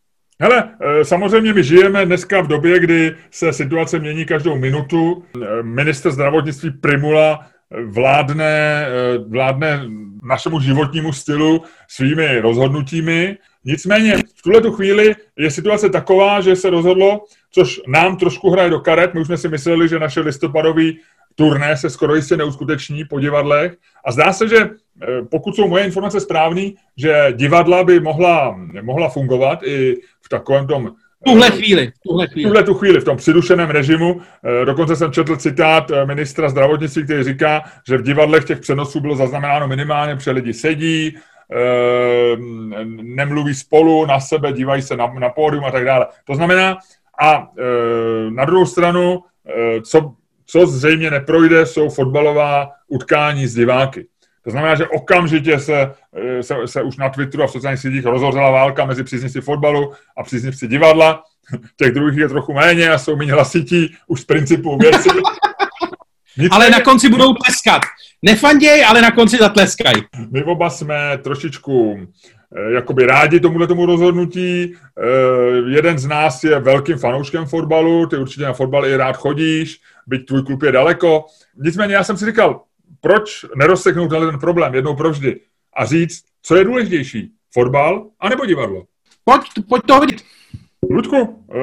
Hele, eh, samozřejmě my žijeme dneska v době, kdy se situace mění každou minutu. Minister zdravotnictví Primula vládne, vládne našemu životnímu stylu svými rozhodnutími. Nicméně v tuhle chvíli je situace taková, že se rozhodlo, což nám trošku hraje do karet. My už jsme si mysleli, že naše listopadový turné se skoro jistě neuskuteční po divadlech. A zdá se, že eh, pokud jsou moje informace správné, že divadla by mohla, mohla fungovat i v takovém tom tuhle chvíli. Tuhle chvíli. Tuhle tu chvíli, v tom přidušeném režimu. Eh, dokonce jsem četl citát eh, ministra zdravotnictví, který říká, že v divadlech těch přenosů bylo zaznamenáno minimálně, protože lidi sedí, eh, nemluví spolu na sebe, dívají se na, na pódium a tak dále. To znamená, a na druhou stranu, co, co zřejmě neprojde, jsou fotbalová utkání s diváky. To znamená, že okamžitě se, eh, se, se už na Twitteru a v sociálních sítích rozhořela válka mezi příznivci fotbalu a příznivci divadla. (laughs) Těch druhých je trochu méně a jsou méně hlasití už z principu věci. (laughs) Nicméně, ale na konci budou tleskat. Nefanděj, ale na konci zatleskají. My oba jsme trošičku eh, jakoby rádi tomuhle tomu rozhodnutí. Eh, jeden z nás je velkým fanouškem fotbalu, ty určitě na fotbal i rád chodíš, byť tvůj klub je daleko. Nicméně já jsem si říkal, proč nerozseknout ten problém jednou provždy a říct, co je důležitější, fotbal anebo divadlo? Pojď, pojď to hodit. Ludku, eh,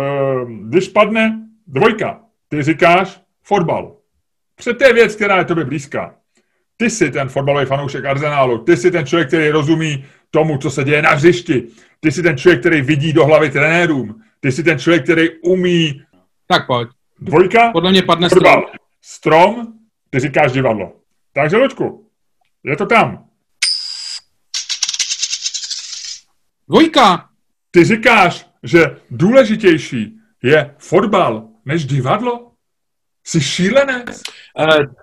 když padne dvojka, ty říkáš fotbal. Před to je věc, která je tobě blízká. Ty jsi ten fotbalový fanoušek Arsenálu, ty jsi ten člověk, který rozumí tomu, co se děje na hřišti, ty jsi ten člověk, který vidí do hlavy trenérům, ty jsi ten člověk, který umí... Tak pojď. Dvojka? Podle mě padne fotbal. strom. Strom, ty říkáš divadlo. Takže, Luďku, je to tam. Dvojka. Ty říkáš, že důležitější je fotbal než divadlo? Jsi šílenec? Uh,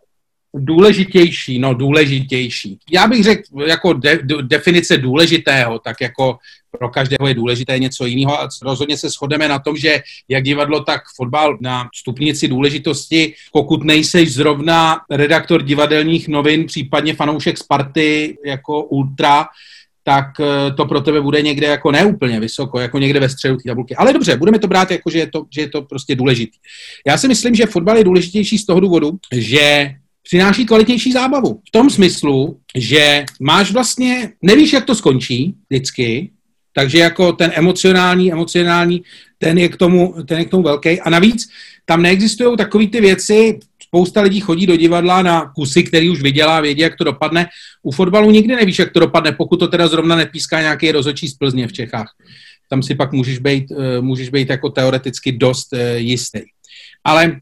důležitější, no důležitější. Já bych řekl jako de, de, definice důležitého, tak jako pro každého je důležité něco jiného a rozhodně se shodeme na tom, že jak divadlo, tak fotbal na stupnici důležitosti, pokud nejseš zrovna redaktor divadelních novin, případně fanoušek Sparty jako ultra, tak eh, to pro tebe bude někde jako neúplně vysoko, jako někde ve středu té tabulky. Ale dobře, budeme to brát jako, že je to, že je to prostě důležitý. Já si myslím, že fotbal je důležitější z toho důvodu, že přináší kvalitnější zábavu. V tom smyslu, že máš vlastně, nevíš, jak to skončí vždycky, Takže jako ten emocionální, emocionální, ten je k tomu, ten je k tomu velký. A navíc tam neexistují takové ty věci, spousta lidí chodí do divadla na kusy, který už viděla, vědí, jak to dopadne. U fotbalu nikdy nevíš, jak to dopadne, pokud to teda zrovna nepíská nějaký rozhodčí z Plzně v Čechách. Tam si pak můžeš být, eh, můžeš být jako teoreticky dost eh, jistý. Ale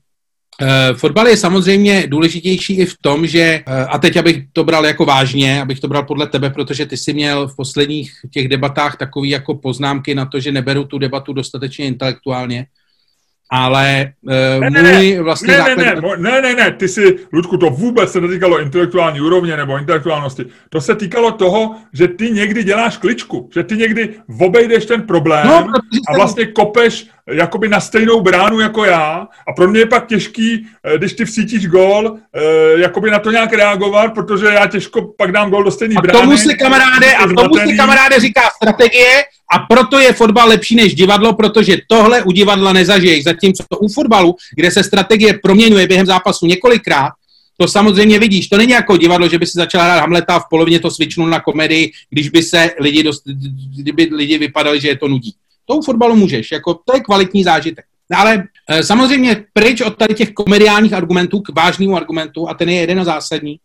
fotbal je samozřejmě důležitější i v tom, že, uh, a teď abych to bral jako vážně, abych to bral podle tebe, protože ty jsi měl v posledních těch debatách takový jako poznámky na to, že neberu tu debatu dostatečně intelektuálně, ale uh, ne, ne, můj vlastně ne, základ... ne, ne, ne, ne, ne, ty si, Ludku, to vůbec se netýkalo intelektuální úrovně nebo intelektuálnosti. To se týkalo toho, že ty někdy děláš kličku, že ty někdy obejdeš ten problém no, a vlastně kopeš jakoby na stejnou bránu jako já a pro mě je pak těžký, eh, když ty vsítíš gól, eh, jakoby na to nějak reagovat, protože já těžko pak dám gól do stejné brány. A tomu si kamaráde, a tomu si kamaráde říká strategie a proto je fotbal lepší než divadlo, protože tohle u divadla nezažiješ. Zatímco u fotbalu, kde se strategie proměňuje během zápasu několikrát, to samozřejmě vidíš. To není jako divadlo, že by si začal hrát Hamleta a v polovině to svičnul na komedii, když by se lidi, dost, kdyby lidi vypadali, že je to nudí. To u fotbalu můžeš, jako to je kvalitní zážitek. Ale e, samozřejmě pryč od tady těch komediálních argumentů k vážnému argumentu, a ten je jeden a zásadní,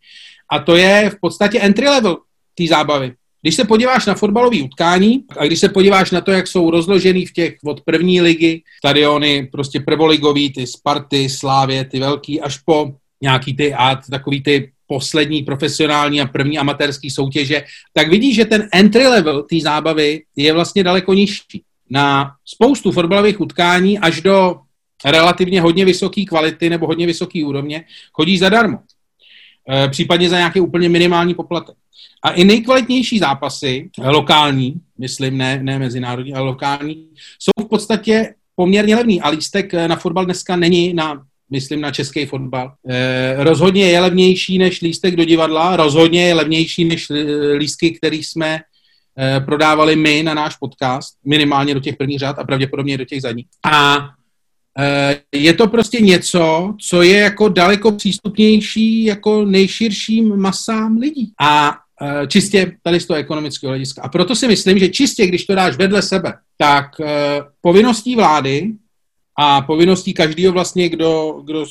a to je v podstatě entry level té zábavy. Když se podíváš na fotbalové utkání a když se podíváš na to, jak jsou rozložený v těch od první ligy stadiony, prostě prvoligový, ty Sparty, Slávě, ty velký, až po nějaký ty a takový ty poslední profesionální a první amatérský soutěže, tak vidíš, že ten entry level té zábavy je vlastně daleko nižší na spoustu fotbalových utkání až do relativně hodně vysoké kvality nebo hodně vysoké úrovně chodíš zadarmo. E, případně za nějaký úplně minimální poplatek. A i nejkvalitnější zápasy, lokální, myslím, ne, ne mezinárodní, ale lokální, jsou v podstatě poměrně levný. A lístek na fotbal dneska není na, myslím, na český fotbal. E, rozhodně je levnější než lístek do divadla, rozhodně je levnější než lístky, který jsme Eh, prodávali my na náš podcast, minimálně do těch prvních řád a pravděpodobně do těch zadních. A eh, je to prostě něco, co je jako daleko přístupnější jako nejširším masám lidí. A eh, čistě tady z toho ekonomického hlediska. A proto si myslím, že čistě, když to dáš vedle sebe, tak povinností vlády a povinností každého vlastně, kdo, kdo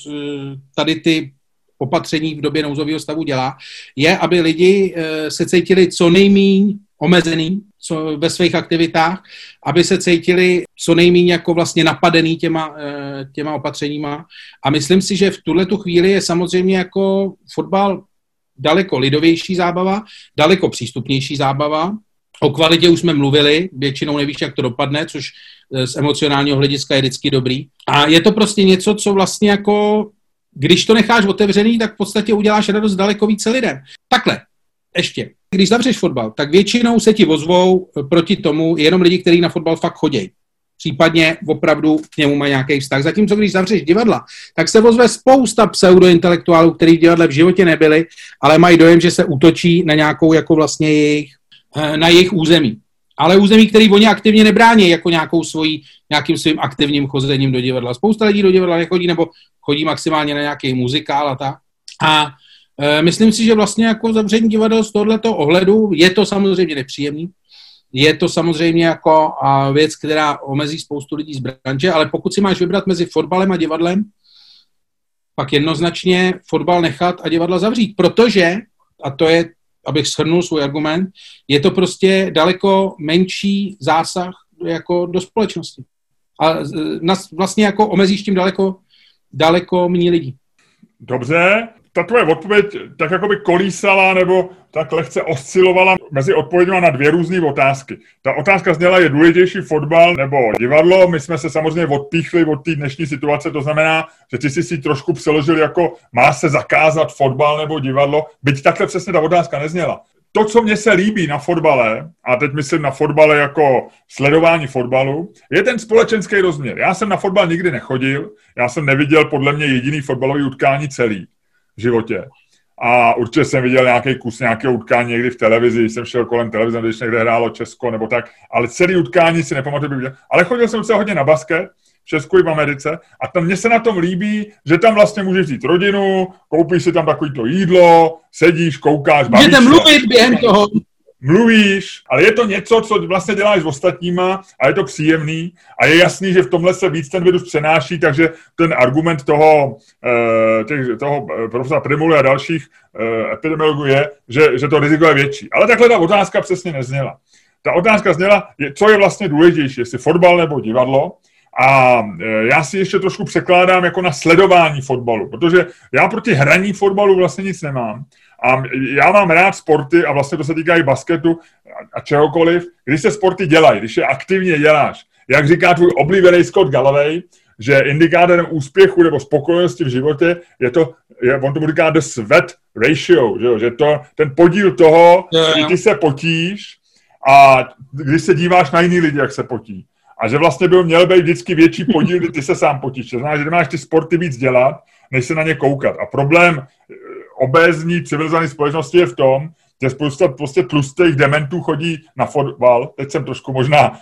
tady ty opatření v době nouzového stavu dělá, je, aby lidi se cítili co nejméně omezený co, ve svých aktivitách, aby se cítili co nejméně jako vlastně napadený těma, eh, těma opatřeníma. A myslím si, že v tuhle tu chvíli je samozřejmě jako fotbal daleko lidovější zábava, daleko přístupnější zábava. O kvalitě už jsme mluvili, většinou nevíš, jak to dopadne, což eh, z emocionálního hlediska je vždycky dobrý. A je to prostě něco, co vlastně jako, když to necháš otevřený, tak v podstatě uděláš radost daleko více lidem. Takhle, ještě, když zavřeš fotbal, tak většinou se ti ozvou eh, proti tomu jenom lidi, kteří na fotbal fakt chodí. Případně opravdu k němu mají nějaký vztah. Zatímco když zavřeš divadla, tak se ozve spousta pseudointelektuálů, kteří v divadle v životě nebyli, ale mají dojem, že se útočí na nějakou jako vlastně jejich, eh, na jejich území. Ale území, který oni aktivně nebrání, jako nějakou svojí, nějakým svým aktivním chozením do divadla. Spousta lidí do divadla nechodí, nebo chodí maximálně na nějaký muzikál a tak. A myslím si, že vlastně jako zavření divadel z tohoto ohledu je to samozřejmě nepříjemný. Je to samozřejmě jako věc, která omezí spoustu lidí z branže, ale pokud si máš vybrat mezi fotbalem a divadlem, pak jednoznačně fotbal nechat a divadla zavřít, protože, a to je, abych shrnul svůj argument, je to prostě daleko menší zásah jako do společnosti. A nás vlastně jako omezíš tím daleko, daleko méně lidí. Dobře, ta tvoje odpověď tak jako by kolísala nebo tak lehce oscilovala mezi odpověďmi na dvě různé otázky. Ta otázka zněla, je důležitější fotbal nebo divadlo. My jsme se samozřejmě odpíchli od té dnešní situace, to znamená, že ty jsi si trošku přeložil jako má se zakázat fotbal nebo divadlo, byť takhle přesně ta otázka nezněla. To, co mně se líbí na fotbale, a teď myslím na fotbale jako sledování fotbalu, je ten společenský rozměr. Já jsem na fotbal nikdy nechodil, já jsem neviděl podle mě jediný fotbalový utkání celý životě. A určitě jsem viděl nějaký kus nějakého utkání někdy v televizi, jsem šel kolem televize, když někde hrálo Česko nebo tak, ale celý utkání si nepamatuju, viděl. Ale chodil jsem docela hodně na basket, v Česku i v Americe. A tam mně se na tom líbí, že tam vlastně můžeš vzít rodinu, koupíš si tam takový to jídlo, sedíš, koukáš, bavíš Můžete mluvit během toho. Mluvíš, ale je to něco, co vlastně děláš s ostatníma a je to příjemný a je jasný, že v tomhle se víc ten virus přenáší, takže ten argument toho, eh, těch, toho eh, profesora Primuly a dalších eh, epidemiologů je, že, že to riziko je větší. Ale takhle ta otázka přesně nezněla. Ta otázka zněla, co je vlastně důležitější, jestli fotbal nebo divadlo. A já si ještě trošku překládám jako na sledování fotbalu, protože já proti hraní fotbalu vlastně nic nemám. A já mám rád sporty, a vlastně to se týká i basketu a čehokoliv, když se sporty dělají, když je aktivně děláš. Jak říká tvůj oblíbený Scott Galloway, že indikátorem úspěchu nebo spokojenosti v životě je to, je, on tomu říká the sweat ratio, že, jo, že to, ten podíl toho, že ty se potíš a když se díváš na jiný lidi, jak se potí. A že vlastně by měl být vždycky větší podíl, kdy ty se sám potíš. To znamená, že máš ty sporty víc dělat, než se na ně koukat. A problém obézní civilizované společnosti je v tom, že spousta prostě tlustých dementů chodí na fotbal, teď jsem trošku možná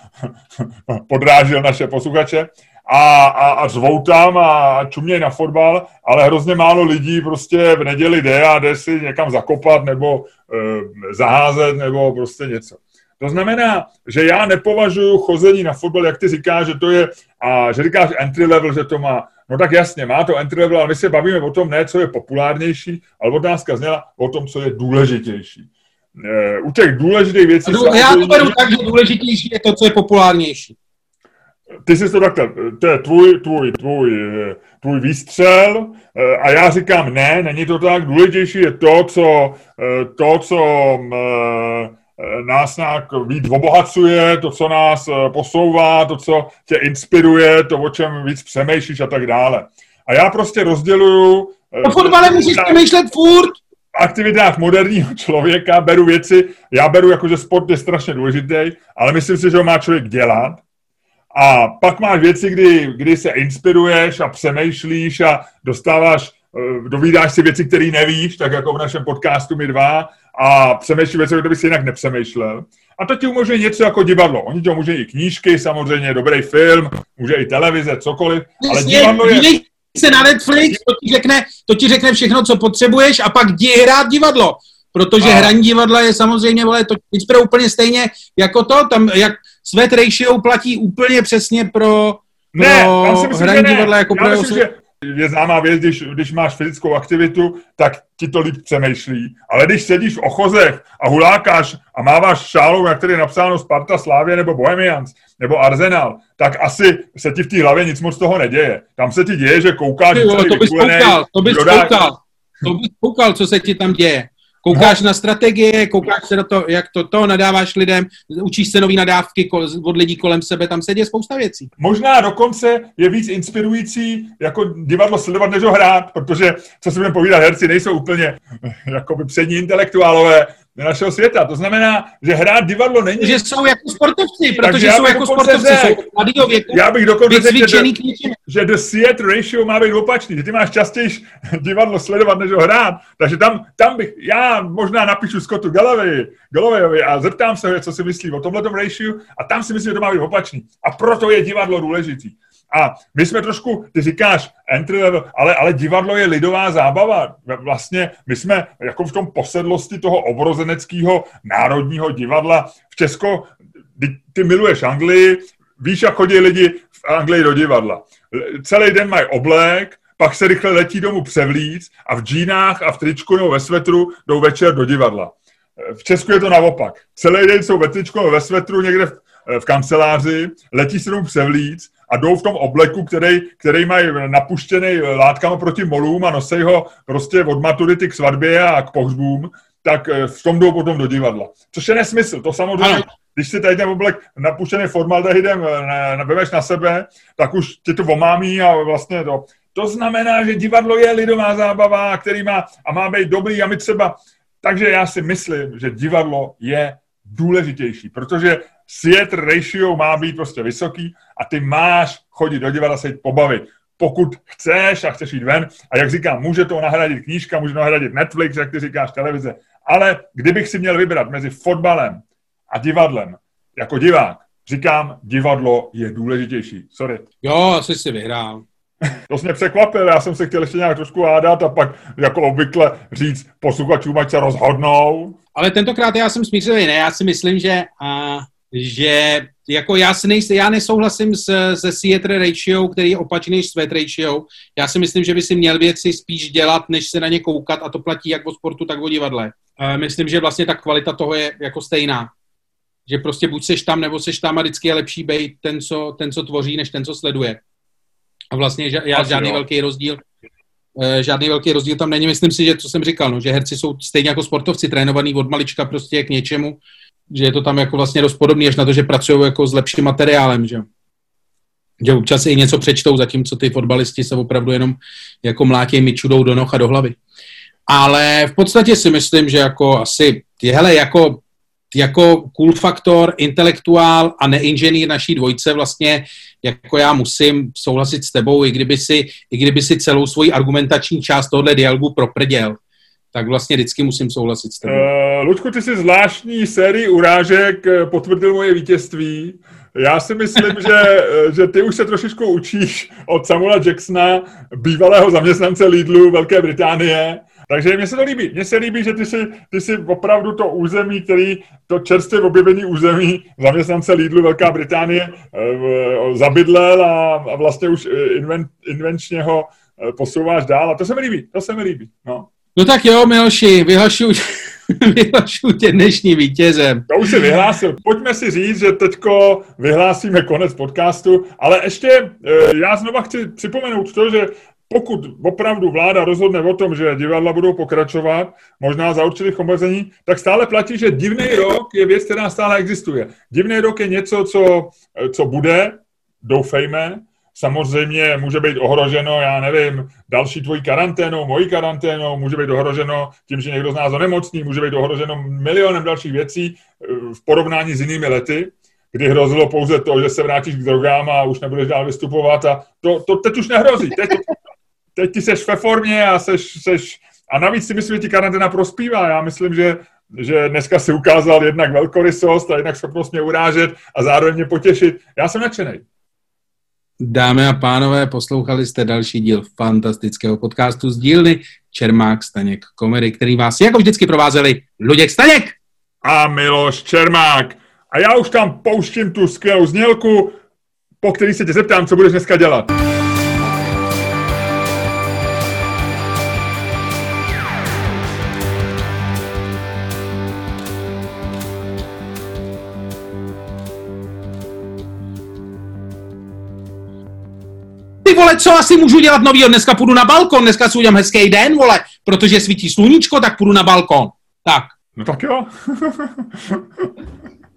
(laughs) podrážil naše posluchače, a, a, a řvou tam a čumějí na fotbal, ale hrozně málo lidí prostě v neděli jde a jde si někam zakopat nebo e, zaházet nebo prostě něco. To znamená, že já nepovažuji chození na fotbal, jak ty říkáš, že to je, a že říkáš entry level, že to má No tak jasně, má to entry level, ale my se bavíme o tom ne, co je populárnější, ale otázka zněla o tom, co je důležitější. E, u těch důležitých věcí... A já to beru tak, že důležitější je to, co je populárnější. Ty jsi to takhle, to je tvůj, tvůj, tvůj, tvůj výstřel e, a já říkám ne, není to tak, důležitější je to, co, to, co Eh, nás nějak víc obohacuje, to, co nás eh, posouvá, to, co tě inspiruje, to, o čem víc přemýšlíš a tak dále. A já prostě rozděluju... Eh, o fotbale musíš přemýšlet furt! V aktivitách moderního člověka beru věci, já beru jako, že sport je strašně důležitý, ale myslím si, že ho má člověk dělat. A pak máš věci, kdy, kdy se inspiruješ a přemýšlíš a dostáváš, dovídáš si věci, které nevíš, tak jako v našem podcastu my dva, a přemýšlí věci, které bys jinak nepřemýšlel. A to ti umožňuje něco jako divadlo. Oni ti umožňují i knížky, samozřejmě dobrý film, může i televize, cokoliv, ale divadlo je... se na Netflix, to ti, řekne, to ti řekne všechno, co potřebuješ a pak jdi hrát divadlo. Protože a... hraní divadla je samozřejmě, vole, to inspiruje úplně stejně jako to, tam jak sweat ratio platí úplně přesně pro, ne, pro si myslím, hraní divadla jako Já pro myslím, že je známá věc, když, když máš fyzickou aktivitu, tak ti to líp přemýšlí. Ale když sedíš v ochozech a hulákáš a máváš šálou, na které je napsáno Sparta, Slávě nebo Bohemians nebo Arsenal, tak asi se ti v té hlavě nic moc toho neděje. Tam se ti děje, že koukáš Ty, to bys koukal, to bys koukal, to bys koukal, co se ti tam děje. Koukáš na strategie, koukáš se na to, jak to, to nadáváš lidem, učíš se nový nadávky od lidí kolem sebe, tam se děje spousta věcí. Možná dokonce je víc inspirující jako divadlo sledovat, než ho hrát, protože, co si budeme povídat, herci nejsou úplně jakoby přední intelektuálové, našeho světa. To znamená, že hrát divadlo není... Že jsou jako sportovci, protože jsou jako sportovci, řek, jsou mladýho věku, Já bych dokonce řekl, že, že the set ratio má být opačný, že ty máš častěji (laughs) divadlo sledovat, než ho hrát. Takže tam, tam bych, já možná napíšu Scottu Galloway, a zeptám se, co si myslí o tomhle ratio a tam si myslím, že to má být opačný. A proto je divadlo důležitý. A my jsme trošku, ty říkáš entry level, ale, ale divadlo je lidová zábava. Vlastně my jsme jako v tom posedlosti toho obrozeneckého národního divadla v Česko, ty, ty miluješ Anglii, víš, jak chodí lidi v Anglii do divadla. Celý den mají oblek, pak se rychle letí domů převlíc a v džínách a v tričku nebo ve svetru jdou večer do divadla. V Česku je to naopak. Celý den jsou ve tričku nebo ve svetru někde v, v kanceláři, letí se domů převlíc a jdou v tom obleku, který, který mají napuštěný látkama proti molům a nosí ho prostě od maturity k svatbě a k pohřbům, tak eh, v tom jdou potom do divadla. Což je nesmysl. To samozřejmě, ano. když si tady ten oblek napuštěný formaldehydem eh, nabeveš na sebe, tak už tě to omámí a vlastně to. To znamená, že divadlo je lidová zábava, který má a má být dobrý a my třeba. Takže já si myslím, že divadlo je důležitější, protože svět ratio má být prostě vysoký a ty máš chodit do divadla se jít pobavit. Pokud chceš a chceš jít ven, a jak říkám, může to nahradit knížka, může to nahradit Netflix, jak ty říkáš, televize, ale kdybych si měl vybrat mezi fotbalem a divadlem, jako divák, říkám, divadlo je důležitější. Sorry. Jo, asi si vyhrál. (laughs) To mě překvapil, já jsem se chtěl ještě nějak trošku hádat a pak jako obvykle říct posluchačům, ať se rozhodnou. ale tentokrát já jsem smířlivý, ne, já si myslím, že, a, že jako já, si nejsem, já nesouhlasím s, se Seattle ratio, který je opačný než sweat ratio. Já si myslím, že by si měl věci spíš dělat, než se na ně koukat a to platí jak o sportu, tak o divadle. E, myslím, že vlastně ta kvalita toho je jako stejná. Že prostě buď seš tam, nebo seš tam a vždycky je lepší být ten, co, ten, co tvoří, než ten, co sleduje. A vlastně já žádný velký rozdíl Eh, žádný velký rozdíl tam není. Myslím si, že co jsem říkal, no, že herci jsou stejně jako sportovci, trénovaný od malička prostě k něčemu, že je to tam jako vlastně dost podobný, až na to, že pracují jako s lepším materiálem, že že občas i něco přečtou, zatímco ty fotbalisti se opravdu jenom jako mlátí mičudou do noh a do hlavy. Ale v podstatě si myslím, že jako asi, hele, jako jako cool faktor, intelektuál a neinženýr naší dvojce vlastně jako já musím souhlasit s tebou, i kdyby si, i kdyby si celou svoji argumentační část tohle dialogu proprděl, tak vlastně vždycky musím souhlasit s tebou. Uh, Ludku, ty si zvláštní sérii urážek eh, potvrdil moje vítězství. Já si myslím, že, eh, že ty už se trošičku učíš od Samuela Jacksona, bývalého zaměstnance Lidlu Velké Británie, takže mně se to líbí. Mně se líbí, že ty si, ty si opravdu to území, který, to čerstvě objevený území zaměstnance Lidlu Velká Británie zabydlel a, a vlastně už eh, inven, invenčně ho posouváš dál a to se mi líbí, to se mi líbí. No, no tak jo, Miloši, vyhlašuju, (laughs) vyhlašuju tě dnešní vítězem. To už si vyhlásil. Pojďme si říct, že teďko vyhlásíme konec podcastu, ale ještě já znova chci připomenout to, že pokud opravdu vláda rozhodne o tom, že divadla budou pokračovat, možná za určitých omezení, tak stále platí, že divný rok je věc, která stále existuje. Divný rok je něco, co, co bude, doufejme, samozřejmě může být ohroženo, já nevím, další tvojí karanténou, mojí karanténou, může být ohroženo tím, že někdo z nás onemocní, může být ohroženo milionem dalších věcí eh, v porovnání s jinými lety, kdy hrozilo pouze to, že se vrátíš k drogám a už nebudeš dál vystupovat a to, to teď už nehrozí. Teď, teď ty seš ve formě a seš, seš a navíc si myslím, že ti karanténa prospívá. Já myslím, že, že dneska si ukázal jednak velkorysost a jednak schopnost mě urážet a zároveň mě potěšit. Já jsem nadšený. Dámy a pánové, poslouchali jste další díl fantastického podcastu z dílny Čermák Staněk Komedy, který vás jako vždycky provázeli Luděk Staněk a Miloš Čermák. A já už tam pouštím tu skvělou znělku, po který se tě zeptám, co budeš dneska dělat. Vole, co asi můžu dělat novýho? Dneska půjdu na balkon, dneska si udělám hezký den, vole, protože svítí sluníčko, tak půjdu na balkon. Tak. No tak jo. (laughs)